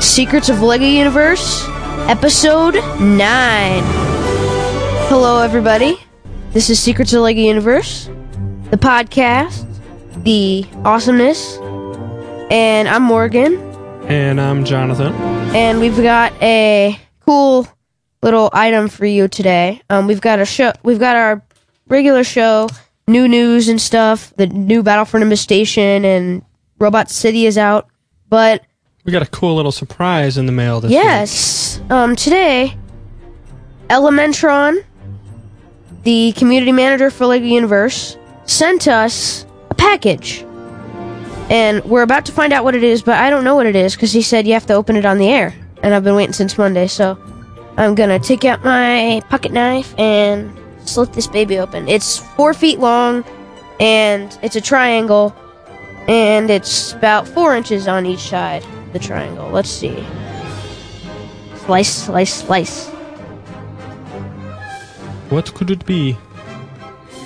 Secrets of Lego Universe, Episode 9. Hello, everybody. This is Secrets of Lego Universe, the podcast, the awesomeness, and I'm Morgan, And I'm Jonathan. and we've got a cool little item for you today. Um, we've got a show, we've got our regular show, new news and stuff. The new Battle for Nimbus Station and Robot City is out, but We got a cool little surprise in the mail this week. Yes. Um, today, Elementron, the community manager for Lego Universe, sent us a package. And we're about to find out what it is, but I don't know what it is because he said you have to open it on the air. And I've been waiting since Monday, so I'm gonna take out my pocket knife and slit this baby open. It's four feet long, and it's a triangle, and it's about four inches on each side the triangle. Let's see. Slice, slice, slice. What could it be? Be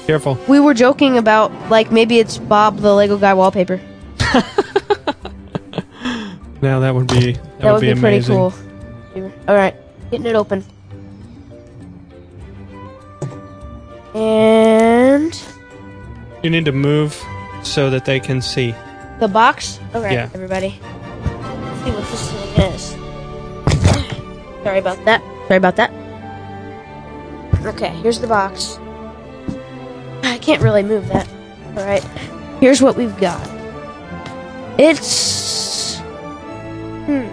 careful. We were joking about like maybe it's Bob the Lego guy wallpaper. Now that would be that, That, would be, pretty amazing. cool. All right, getting it open. And You need to move so that they can see. the box. All right, Yeah. everybody. Let's see what this thing is. Sorry about that. Sorry about that. Okay, here's the box. I can't really move that. All right, here's what we've got. It's hmm.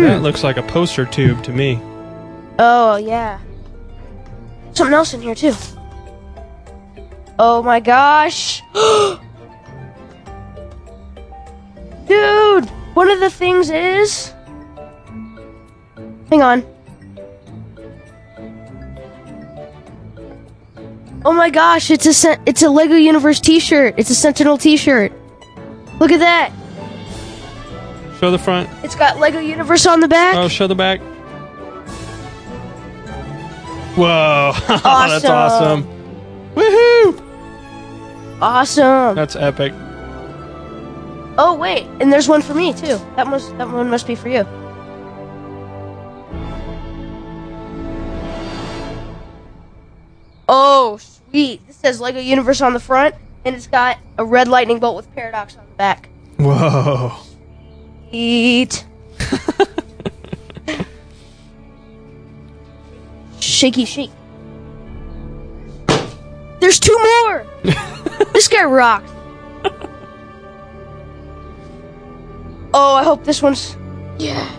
That looks like a poster tube to me. Oh yeah. Something else in here too. Oh my gosh. Dude, one of the things is Hang on. Oh my gosh, it's a it's a Lego Universe t-shirt. It's a Sentinel t-shirt. Look at that. Show the front. It's got Lego Universe on the back. Oh, show the back. Whoa. That's Awesome. awesome. Woohoo! Awesome. That's epic. Oh wait, and there's one for me too. That must that one must be for you. Oh sweet! This says Lego Universe on the front, and it's got a red lightning bolt with paradox on the back. Whoa. Sweet. Shaky shake. There's two more. this guy rocks. Oh, I hope this one's yeah.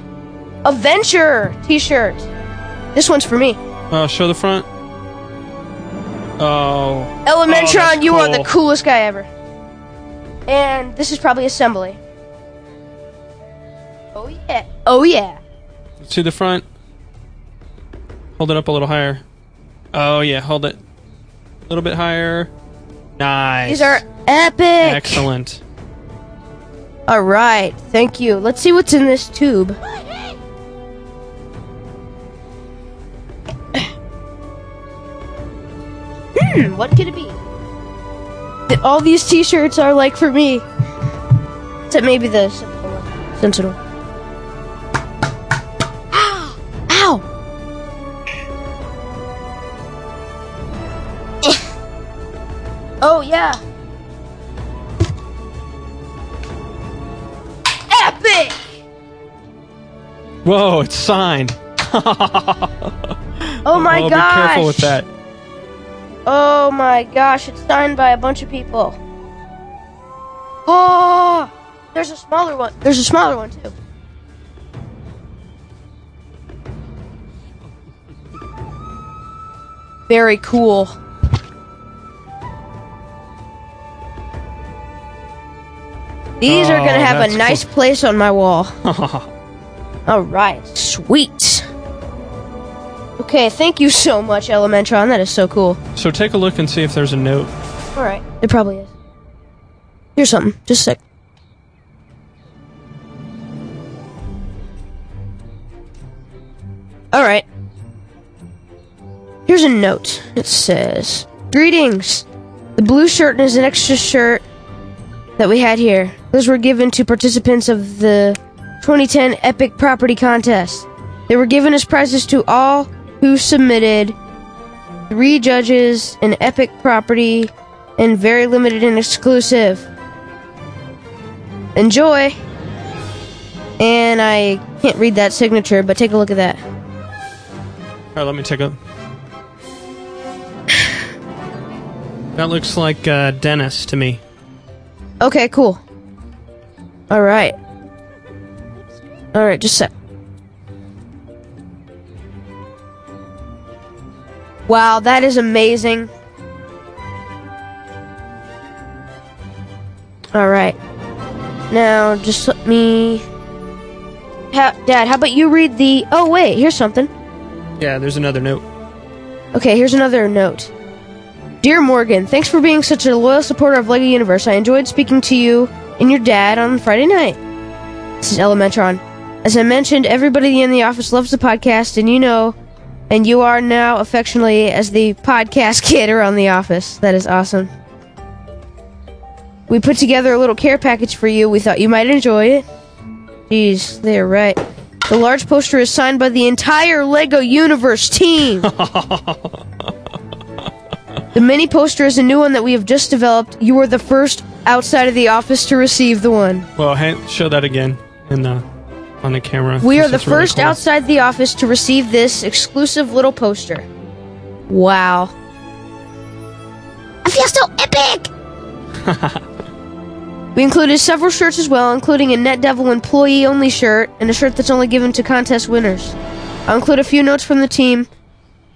A Venture T-shirt. This one's for me. Oh, show the front. Oh. Elementron, oh, that's you are the coolest guy ever. And this is probably assembly. Oh yeah. Oh yeah. To the front. Hold it up a little higher. Oh yeah, hold it. A little bit higher. Nice. These are epic. excellent. All right, thank you. Let's see what's in this tube. Hmm, what could it be? All these T-shirts are like for me. Except maybe the Sentinel. Whoa, it's signed. Oh my oh, gosh! Be careful with that. Oh my gosh, it's signed by a bunch of people. Oh, there's a smaller one. There's a smaller one too. Very cool. These are Oh, gonna have that's a nice cool. place on my wall. All right, sweet. Okay, thank you so much, Elementron. That is so cool. so take a look and see if there's a note. All right, it probably is. Here's something. Just a sec. All right. Here's a note. It says, "Greetings. The blue shirt is an extra shirt that we had here. Those were given to participants of the 2010 Epic Property Contest. They were given as prizes to all who submitted three judges, an epic property, and very limited and exclusive. Enjoy! And I can't read that signature, but take a look at that. All right, let me take a. That looks like uh, Dennis to me. Okay, cool. Alright. Alright, just a sec. Wow, that is amazing. Alright. Now, just let me. Ha- Dad, how about you read the. Oh, wait, here's something. Yeah, there's another note. Okay, here's another note. Dear Morgan, thanks for being such a loyal supporter of LEGO Universe. I enjoyed speaking to you and your dad on Friday night. This is Elementron. As I mentioned, everybody in the office loves the podcast, and you know, and you are now affectionately as the podcast kid around the office. That is awesome. We put together a little care package for you. We thought you might enjoy it. Jeez, they're right. The large poster is signed by the entire LEGO Universe team. The mini poster is a new one that we have just developed. You are the first outside of the office to receive the one. Well, show that again in the on the camera. We are the is really first cool. outside the office to receive this exclusive little poster. Wow. I feel so epic! we included several shirts as well, including a Net Devil employee only shirt and a shirt that's only given to contest winners. I'll include a few notes from the team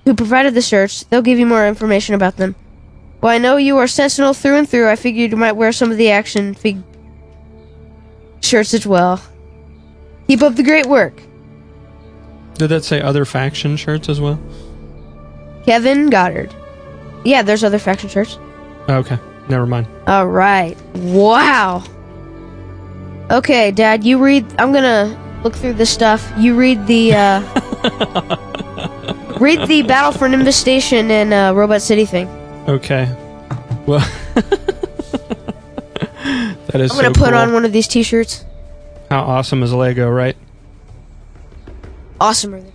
who provided the shirts. They'll give you more information about them. Well, I know you are Sentinel through and through. I figured you might wear some of the action fig shirts as well. Keep up the great work. Did that say other faction shirts as well? Kevin Goddard. Yeah, there's other faction shirts. Okay, never mind. All right. Wow. Okay, Dad, you read. I'm gonna look through this stuff. You read the. uh... read the Battle for Nimbus Station and uh, Robot City thing. Okay. Well, that is I'm gonna so put cool. on one of these T-shirts. How awesome is Lego, right? Awesomer. than-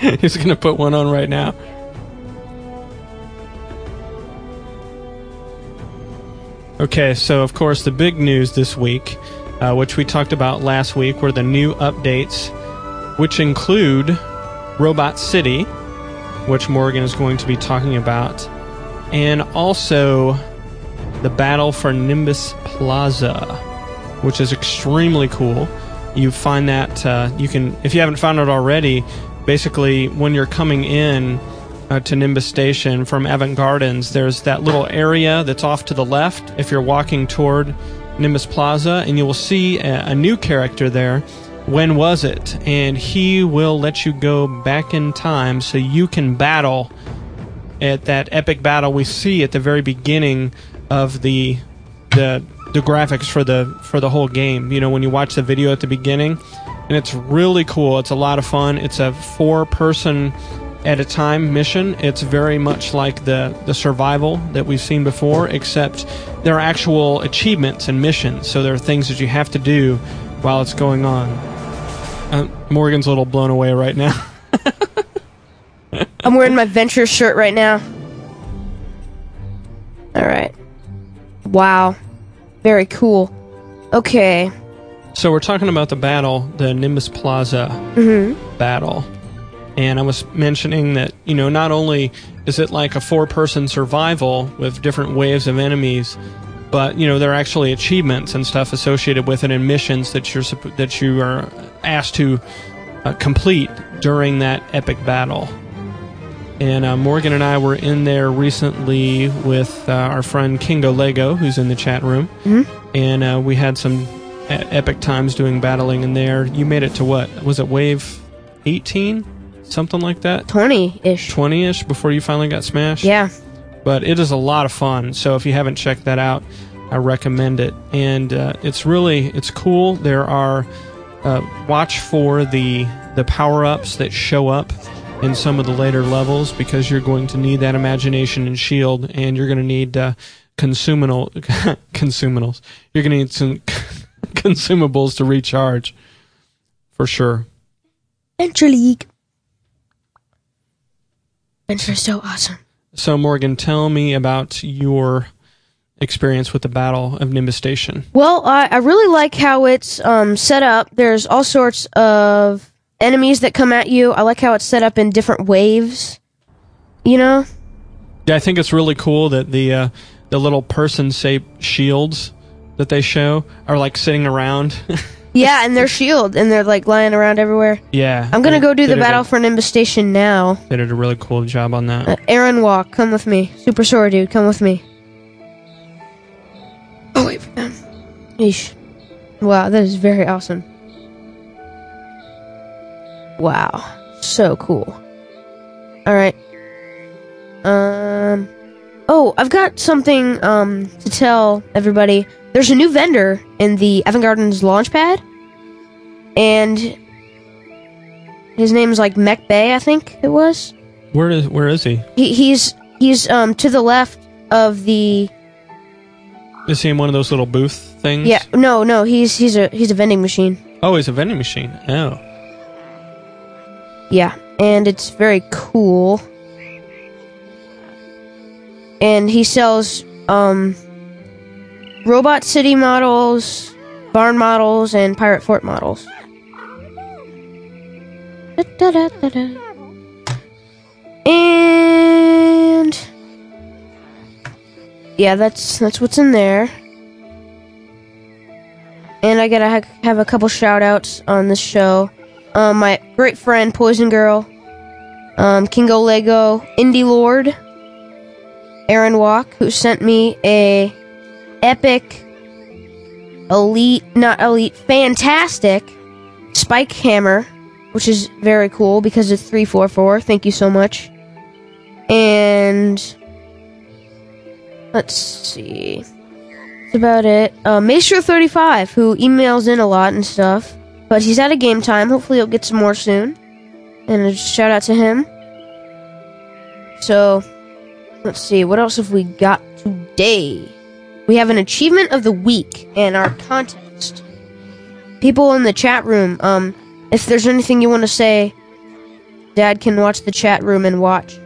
He's gonna put one on right now. Okay, so of course the big news this week, uh, which we talked about last week, were the new updates, which include Robot City, which Morgan is going to be talking about, and also the battle for Nimbus Plaza, which is extremely cool. You find that uh, you can, if you haven't found it already, basically when you're coming in uh, to Nimbus Station from Avant Gardens, there's that little area that's off to the left if you're walking toward Nimbus Plaza, and you will see a, a new character there. When was it? And he will let you go back in time so you can battle at that epic battle we see at the very beginning of the the the graphics for the for the whole game. You know, when you watch the video at the beginning, and it's really cool. It's a lot of fun. It's a four person at a time mission. It's very much like the the survival that we've seen before, except there are actual achievements and missions. So there are things that you have to do while it's going on. Uh, Morgan's a little blown away right now. I'm wearing my Venture shirt right now. All right. Wow. Very cool. Okay. So we're talking about the battle, the Nimbus Plaza Mm-hmm. battle. And I was mentioning that, you know, not only is it like a four person survival with different waves of enemies, but, you know, there are actually achievements and stuff associated with it and missions that you're that you are asked to uh, complete during that epic battle. And uh, Morgan and I were in there recently with uh, our friend Kingo Lego, who's in the chat room. Mhm. And uh, we had some epic times doing battling in there. You made it to what? Was it wave 18? Something like that? 20 ish. 20 ish before you finally got smashed? Yeah. but it is a lot of fun. So if you haven't checked that out, I recommend it. And uh, it's really it's cool. There are uh, watch for the the power ups that show up in some of the later levels because you're going to need that imagination and shield, and you're going to need uh, consumables. consumables. You're going to need some consumables to recharge, for sure. Venture League. Venture is so awesome. So, Morgan, tell me about your experience with the Battle of Nimbus Station. Well, I, I really like how it's um, set up. There's all sorts of enemies that come at you. I like how it's set up in different waves. You know? Yeah, I think it's really cool that the uh, the little person-shaped shields that they show are like sitting around. yeah, and they're shield and they're like lying around everywhere. Yeah, I'm gonna they- go do the battle a- for Nimbus Station now. They did a really cool job on that. Uh, Aaron Walk, come with me. Super Sora dude, come with me. Oh wait for them. Yeesh. Wow, that is very awesome. Wow. So cool. Alright. Um Oh, I've got something um to tell everybody. There's a new vendor in the Avant Gardens launchpad. And his name's like Mech Bay, I think it was. Where is where is he? He, he's he's um to the left of the Is he in one of those little booth things? yeah no no he's he's a he's a vending machine Oh, he's a vending machine. Oh. Yeah and it's very cool and he sells um robot city models barn models and pirate fort models Da-da-da-da-da. and yeah that's that's what's in there and I gotta ha- have a couple shout outs on this show. Um, my great friend Poison Girl, um, Kingo Lego, Indie Lord, Aaron Walk, who sent me a epic, elite, not elite, fantastic spike hammer, which is very cool because it's 344. Thank you so much. And let's see. That's about it. Uh, Maestro35, who emails in a lot and stuff, but he's out of game time. Hopefully, he'll get some more soon. And a shout out to him. So, let's see. What else have we got today? We have an achievement of the week and our contest. People in the chat room, um, if there's anything you want to say, Dad can watch the chat room and watch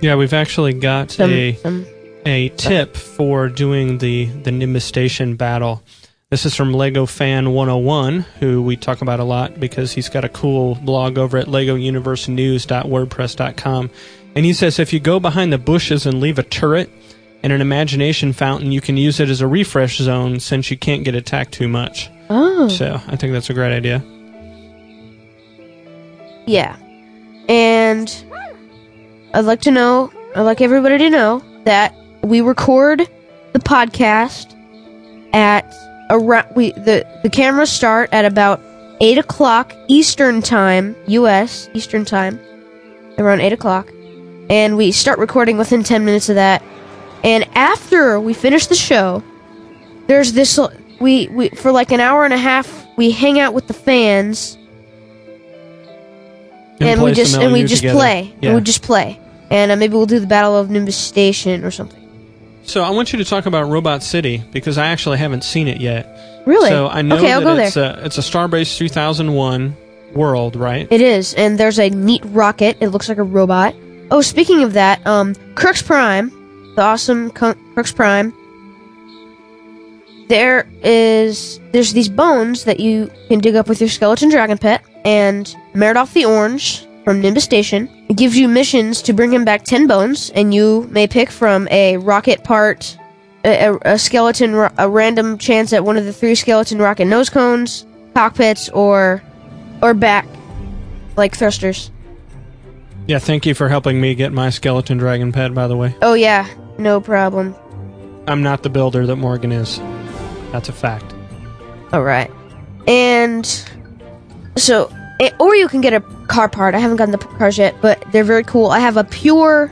Yeah, we've actually got some. a some a tip for doing the the Nimbus Station battle. This is from Lego Fan 101, who we talk about a lot because he's got a cool blog over at LegoUniverseNews.wordpress.com. And he says if you go behind the bushes and leave a turret and an imagination fountain, you can use it as a refresh zone since you can't get attacked too much. oh. So I think that's a great idea. Yeah. And I'd like to know, I'd like everybody to know that we record the podcast at around we the the cameras start at about eight o'clock Eastern time, U.S. Eastern time, around eight o'clock, and we start recording within ten minutes of that. And after we finish the show, there's this we we for like an hour and a half we hang out with the fans and, we just and we just together. play Yeah. and we just play and uh, maybe we'll do the battle of nimbus station or something So I want you to talk about Robot City because I actually haven't seen it yet. really So I know okay i'll go there it's a it's a Starbase 3001 world, right? it is and there's a neat rocket it looks like a robot oh speaking of that um crux prime the awesome crux prime there is there's these bones that you can dig up with your skeleton dragon pet and Mardolf the Orange from Nimbus Station gives you missions to bring him back 10 bones and you may pick from a rocket part a, a- skeleton a random chance at one of the three skeleton rocket nose cones cockpits or or back like thrusters Yeah, thank you for helping me get my skeleton dragon pet. By the way, oh yeah no problem I'm not the builder that Morgan is. That's a fact. all right and so eh, or you can get a car part i haven't gotten the cars yet but they're very cool i have a pure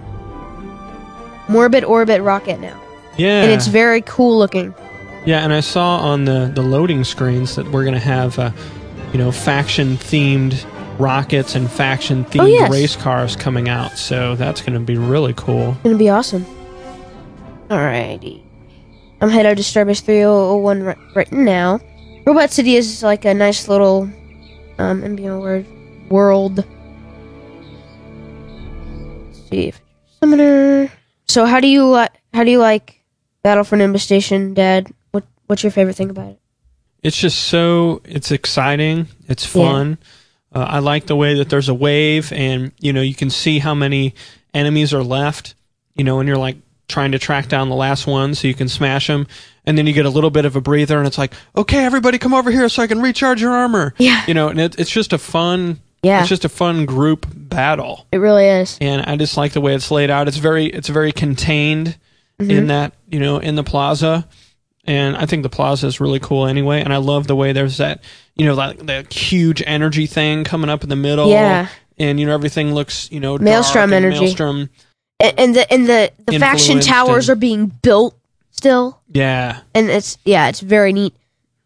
morbid orbit rocket now Yeah, and it's very cool looking yeah, and I saw on the the loading screens that we're gonna have, uh, you know, faction themed rockets and faction themed Oh, yes. race cars coming out. So that's gonna be really cool. gonna be awesome alrighty I'm head of Starbase 3001 right, right now. Robot City is like a nice little um MBO word world. Let's see if summoner. So how do you like how do you like Battle for Nimbus Station, Dad? What what's your favorite thing about it? It's just so it's exciting. It's Yeah. fun. Uh, I like the way that there's a wave, and you know you can see how many enemies are left. You know, and you're like trying to track down the last one so you can smash them, and then you get a little bit of a breather, and it's like, okay, everybody, come over here so I can recharge your armor. Yeah. You know, and it, it's just a fun. Yeah. It's just a fun group battle, It really is. and I just like the way it's laid out. It's very it's very contained in that you know in the plaza and I think the plaza is really cool anyway. And I love the way there's that, you know, like that huge energy thing coming up in the middle. Yeah. And you know everything looks, you know, Maelstrom energy. Maelstrom. And, and the and the the faction towers and- are being built still. Yeah, and it's yeah, it's very neat.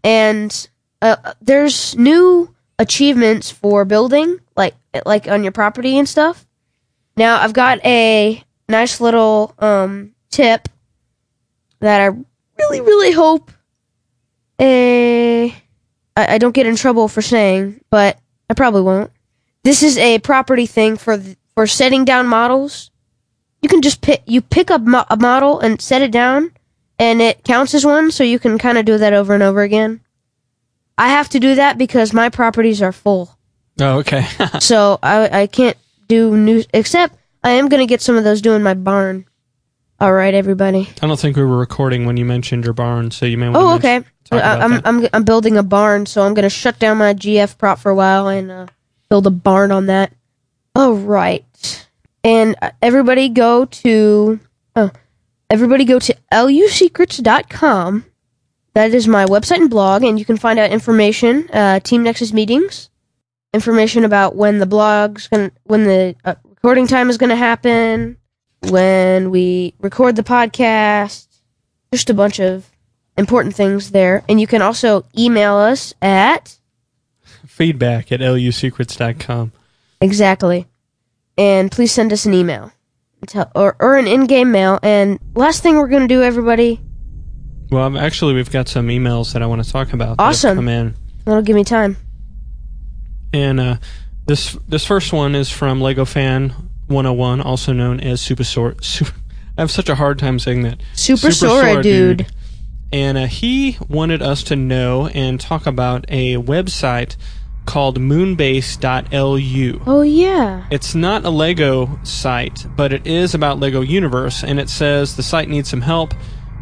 And uh, there's new achievements for building, like like on your property and stuff. Now I've got a nice little um, tip that I really really hope a I, I don't get in trouble for saying, but I probably won't. This is a property thing for th- for setting down models. You can just pick you pick up mo- a model and set it down and it counts as one, so you can kind of do that over and over again. I have to do that because my properties are full, Oh, okay. so I I can't do new. Except I am gonna get some of those doing my barn. All right, everybody. I don't think we were recording when you mentioned your barn, so you may want Oh, to okay. I, about I'm that. I'm I'm building a barn, so I'm gonna shut down my GF prop for a while and uh, build a barn on that. All right, and uh, everybody go to oh, everybody go to lusecrets.com. That is my website and blog, and you can find out information, uh, Team Nexus meetings, information about when the blog's gonna, when the uh, recording time is gonna happen, when we record the podcast, just a bunch of important things there. And you can also email us at Feedback at lusecrets.com. exactly, and please send us an email, or or an in-game mail. And last thing we're gonna do, everybody, Well, I'm- actually, we've got some emails that I want to talk about. that Awesome. Come in. that'll give me time. And uh, this this first one is from Lego Fan 101, also known as Super Sor- Super I have such a hard time saying that. Super Sora, dude. And uh, he wanted us to know and talk about a website called moonbase.lu. Oh yeah, It's not a Lego site, but it is about Lego Universe, and it says the site needs some help.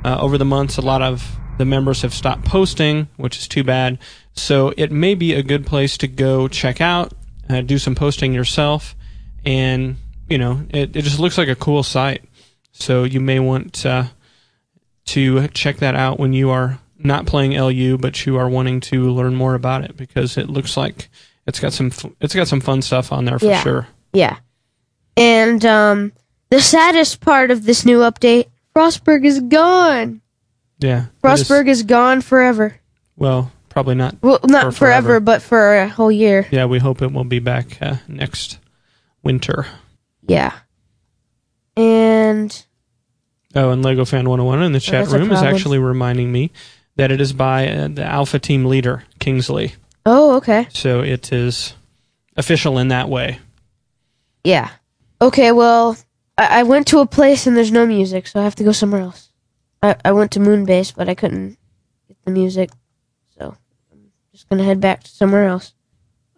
Uh, over the months, a lot of the members have stopped posting, which is too bad. So it may be a good place to go check out, uh, do some posting yourself, and you know, it, it just looks like a cool site. So you may want uh, to check that out when you are not playing LU, but you are wanting to learn more about it because it looks like it's got some f- it's got some fun stuff on there for Yeah. sure. yeah. And um, the saddest part of this new update, Frostburgh is gone. Yeah. that is- is gone forever. well, probably not. Well, not For forever, forever. but for a whole year. Yeah, we hope it will be back uh, next winter. Yeah. And Oh, and Lego Fan 101 in the chat room is actually reminding me that it is by uh, the Alpha Team leader, Kingsley. oh, okay. So it is official in that way. Yeah. Okay, well, I, I went to a place and there's no music, so I have to go somewhere else. I, I went to Moonbase, but I couldn't get the music, so I'm just gonna head back to somewhere else.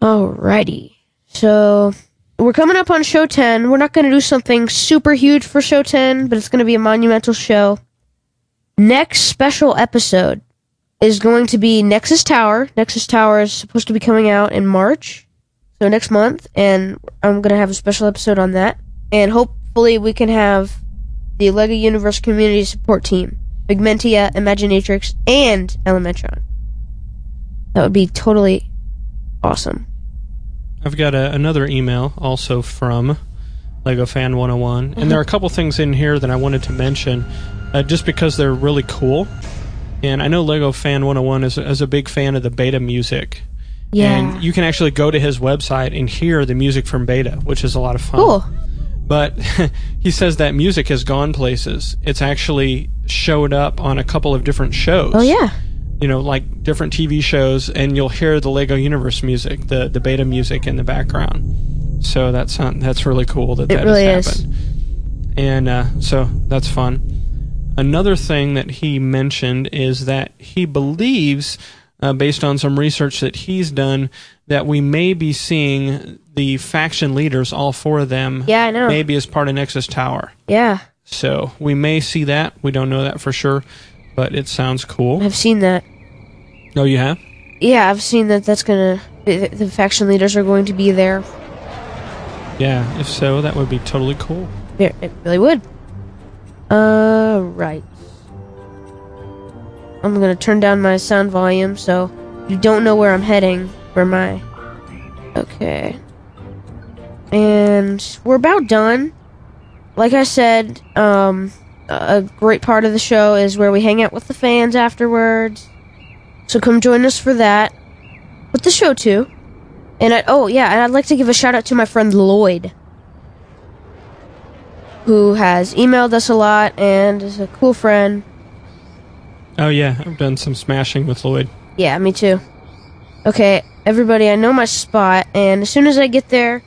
Alrighty. So, we're coming up on show 10. We're not gonna do something super huge for show 10, but it's gonna be a monumental show. Next special episode is going to be Nexus Tower. Nexus Tower is supposed to be coming out in March so next month, and I'm gonna have a special episode on that. And hopefully, we can have the Lego Universe Community Support Team, Pigmentia, Imaginatrix, and Elementron. That would be totally awesome. I've got a, another email also from Lego Fan 101, and there are a couple things in here that I wanted to mention uh, just because they're really cool. And I know Lego Fan 101 is, is a big fan of the beta music. Yeah. And you can actually go to his website and hear the music from beta, which is a lot of fun. cool. But he says that music has gone places. It's actually showed up on a couple of different shows. Oh yeah. You know, like different TV shows, and you'll hear the Lego Universe music, the the beta music in the background. So that's uh, that's really cool that It that really has is. happened. And uh, so that's fun. Another thing that he mentioned is that he believes, uh, based on some research that he's done, that we may be seeing the faction leaders, all four of them, Yeah, I know. maybe as part of Nexus Tower. Yeah, So we may see that. We don't know that for sure, but it sounds cool. I've seen that. Oh, you have? Yeah, I've seen that. That's gonna the, the faction leaders are going to be there. Yeah. If so, that would be totally cool. Yeah, it really would. Uh, right. I'm gonna turn down my sound volume so you don't know where I'm heading. Where my. Okay. And we're about done. Like I said, um, a great part of the show is where we hang out with the fans afterwards. So come join us for that. With the show too. And I, oh yeah, and I'd like to give a shout out to my friend Lloyd who has emailed us a lot and is a cool friend. Oh, yeah. I've done some smashing with Lloyd. Yeah, me too. Okay, everybody, I know my spot, and as soon as I get there,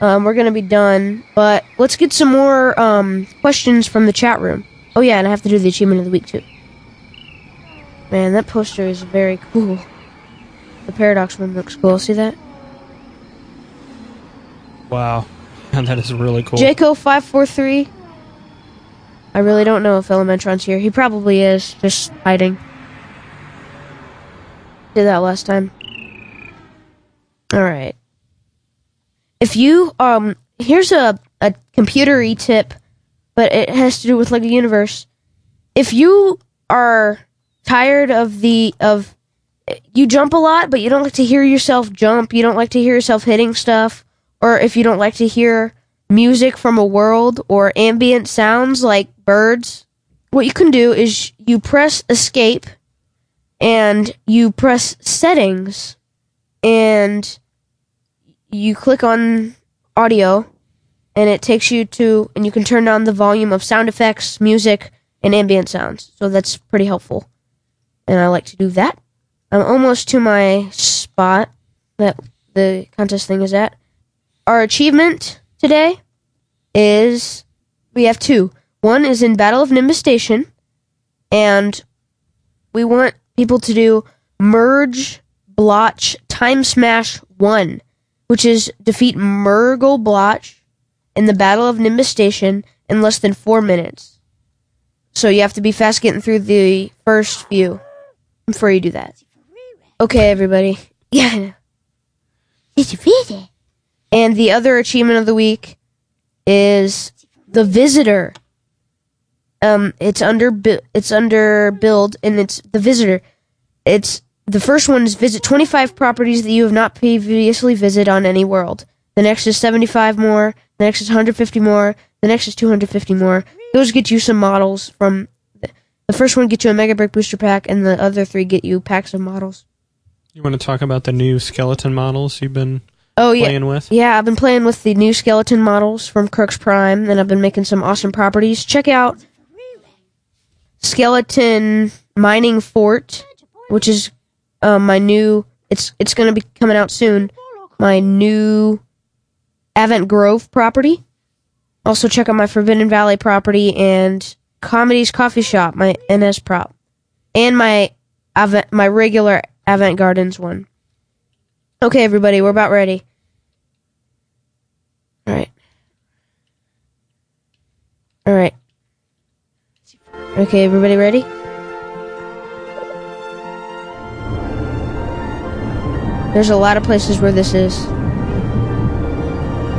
um, we're gonna be done. But let's get some more um, questions from the chat room. Oh yeah, and I have to do the achievement of the week too. Man, that poster is very cool. The paradox one looks cool. See that? Wow. that is really cool. Jaco five four three. I really don't know if Elementron's here. He probably is, just hiding. Did that last time. Alright. If you um here's a, a computery tip, but it has to do with Lego Universe. If you are tired of the of you jump a lot, but you don't like to hear yourself jump, you don't like to hear yourself hitting stuff, or if you don't like to hear music from a world or ambient sounds like birds, what you can do is you press escape and you press settings and you click on audio and it takes you to and you can turn down the volume of sound effects, music, and ambient sounds. So that's pretty helpful. And I like to do that. I'm almost to my spot that the contest thing is at. Our achievement today is we have two. One is in Battle of Nimbus Station, and we want people to do Murgle Blotch Time Smash 1, which is defeat Murgle Blotch in the Battle of Nimbus Station in less than four minutes. So you have to be fast getting through the first few before you do that. Okay, everybody. Yeah, I know. And the other achievement of the week is the visitor. Um, it's under bu- it's under build, and it's the visitor. It's the first one is visit 25 properties that you have not previously visited on any world. The next is 75 more. The next is 150 more. The next is 250 more. Those get you some models from. The first one get you a Mega Brick booster pack, and the other three get you packs of models. You want to talk about the new skeleton models you've been Oh yeah, playing with? Yeah, I've been playing with the new skeleton models from Crux Prime, and I've been making some awesome properties. Check out Skeleton Mining Fort, which is um, my new. It's it's going to be coming out soon. My new Avant Grove property. Also, check out my Forbidden Valley property and Comedy's Coffee Shop, my NS prop, and my my regular Avant Gardens one. Okay, everybody, we're about ready. All right. All right. Okay, everybody ready? There's a lot of places where this is. All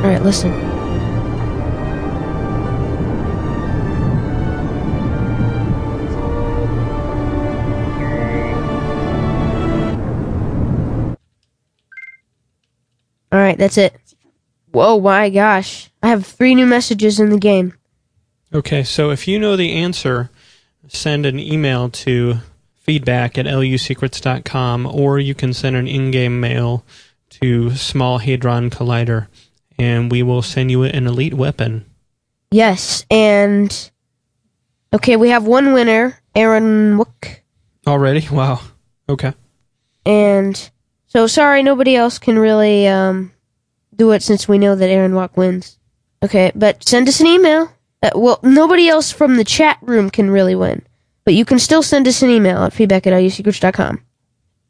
right, listen. All right, that's it. Whoa, my gosh. I have three new messages in the game. Okay, so if you know the answer, send an email to feedback at lusecrets.com or you can send an in-game mail to Small Hadron Collider and we will send you an elite weapon Yes, and okay, we have one winner, Aaron Wook, Already? Wow. Okay. and so sorry nobody else can really um, do it since we know that Aaron Wook wins. Okay, but send us an email. Uh, well, nobody else from the chat room can really win, but you can still send us an email at feedback at lusecrets.com.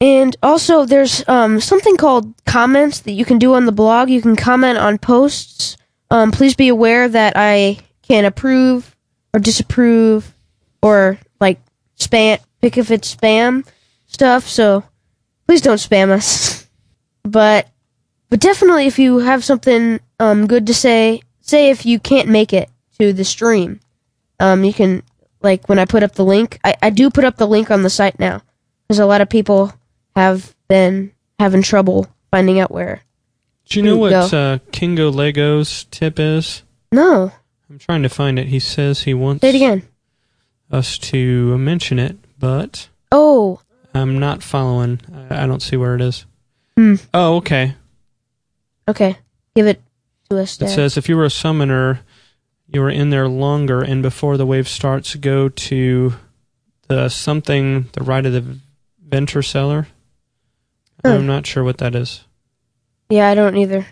And also, there's um, something called comments that you can do on the blog. You can comment on posts. Um, please be aware that I can approve or disapprove or like spam, pick if it's spam stuff. So please don't spam us. But but definitely, if you have something um, good to say, say if you can't make it to the stream, um, you can like when I put up the link. I, I do put up the link on the site now because a lot of people have been having trouble finding out where. Do you know what uh, Kingo Lego's tip is? No, I'm trying to find it. He says he wants say it again. us to mention it, but Oh, I'm not following. I I don't see where it is. Hmm. Oh, okay. okay. Give it to us. It Dad. says if you were a summoner, you were in there longer, and before the wave starts, go to the something, the right of the venture cellar. Huh. I'm not sure what that is. Yeah, I don't either.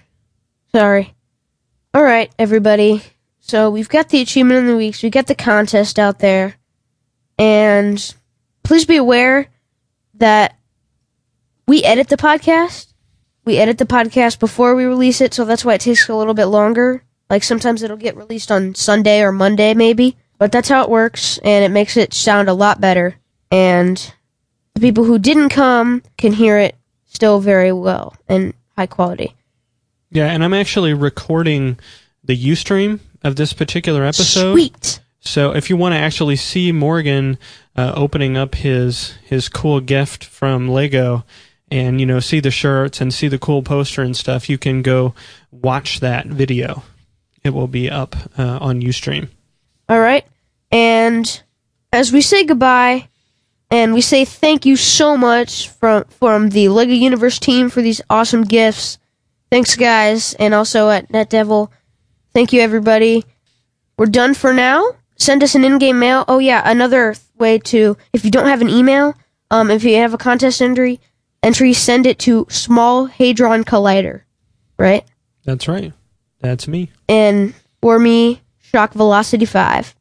Sorry. All right, everybody. So we've got the achievement of the weeks. We got the contest out there, and please be aware that we edit the podcast. We edit the podcast before we release it, so that's why it takes a little bit longer. Like sometimes it'll get released on Sunday or Monday, maybe. But that's how it works, and it makes it sound a lot better. And the people who didn't come can hear it still very well and high quality. Yeah, and I'm actually recording the UStream of this particular episode. Sweet. So if you want to actually see Morgan uh, opening up his his cool gift from Lego, and you know see the shirts and see the cool poster and stuff, you can go watch that video. It will be up uh, on UStream. All right. And as we say goodbye, and we say thank you so much from from the Lego Universe team for these awesome gifts. Thanks, guys, and also at NetDevil. Thank you, everybody. We're done for now. Send us an in-game mail. Oh yeah, another way to if you don't have an email, um, if you have a contest entry, entry send it to Small Hadron Collider, right? That's right. That's me. And or me, Shock Velocity Five.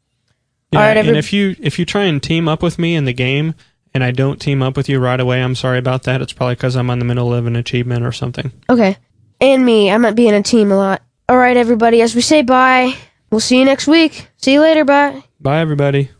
Yeah, All right, and if you if you try and team up with me in the game and I don't team up with you right away, I'm sorry about that. It's probably because I'm in the middle of an achievement or something. Okay. And me. I might be in a team a lot. All right, everybody. As we say bye, we'll see you next week. See you later. Bye. Bye, everybody.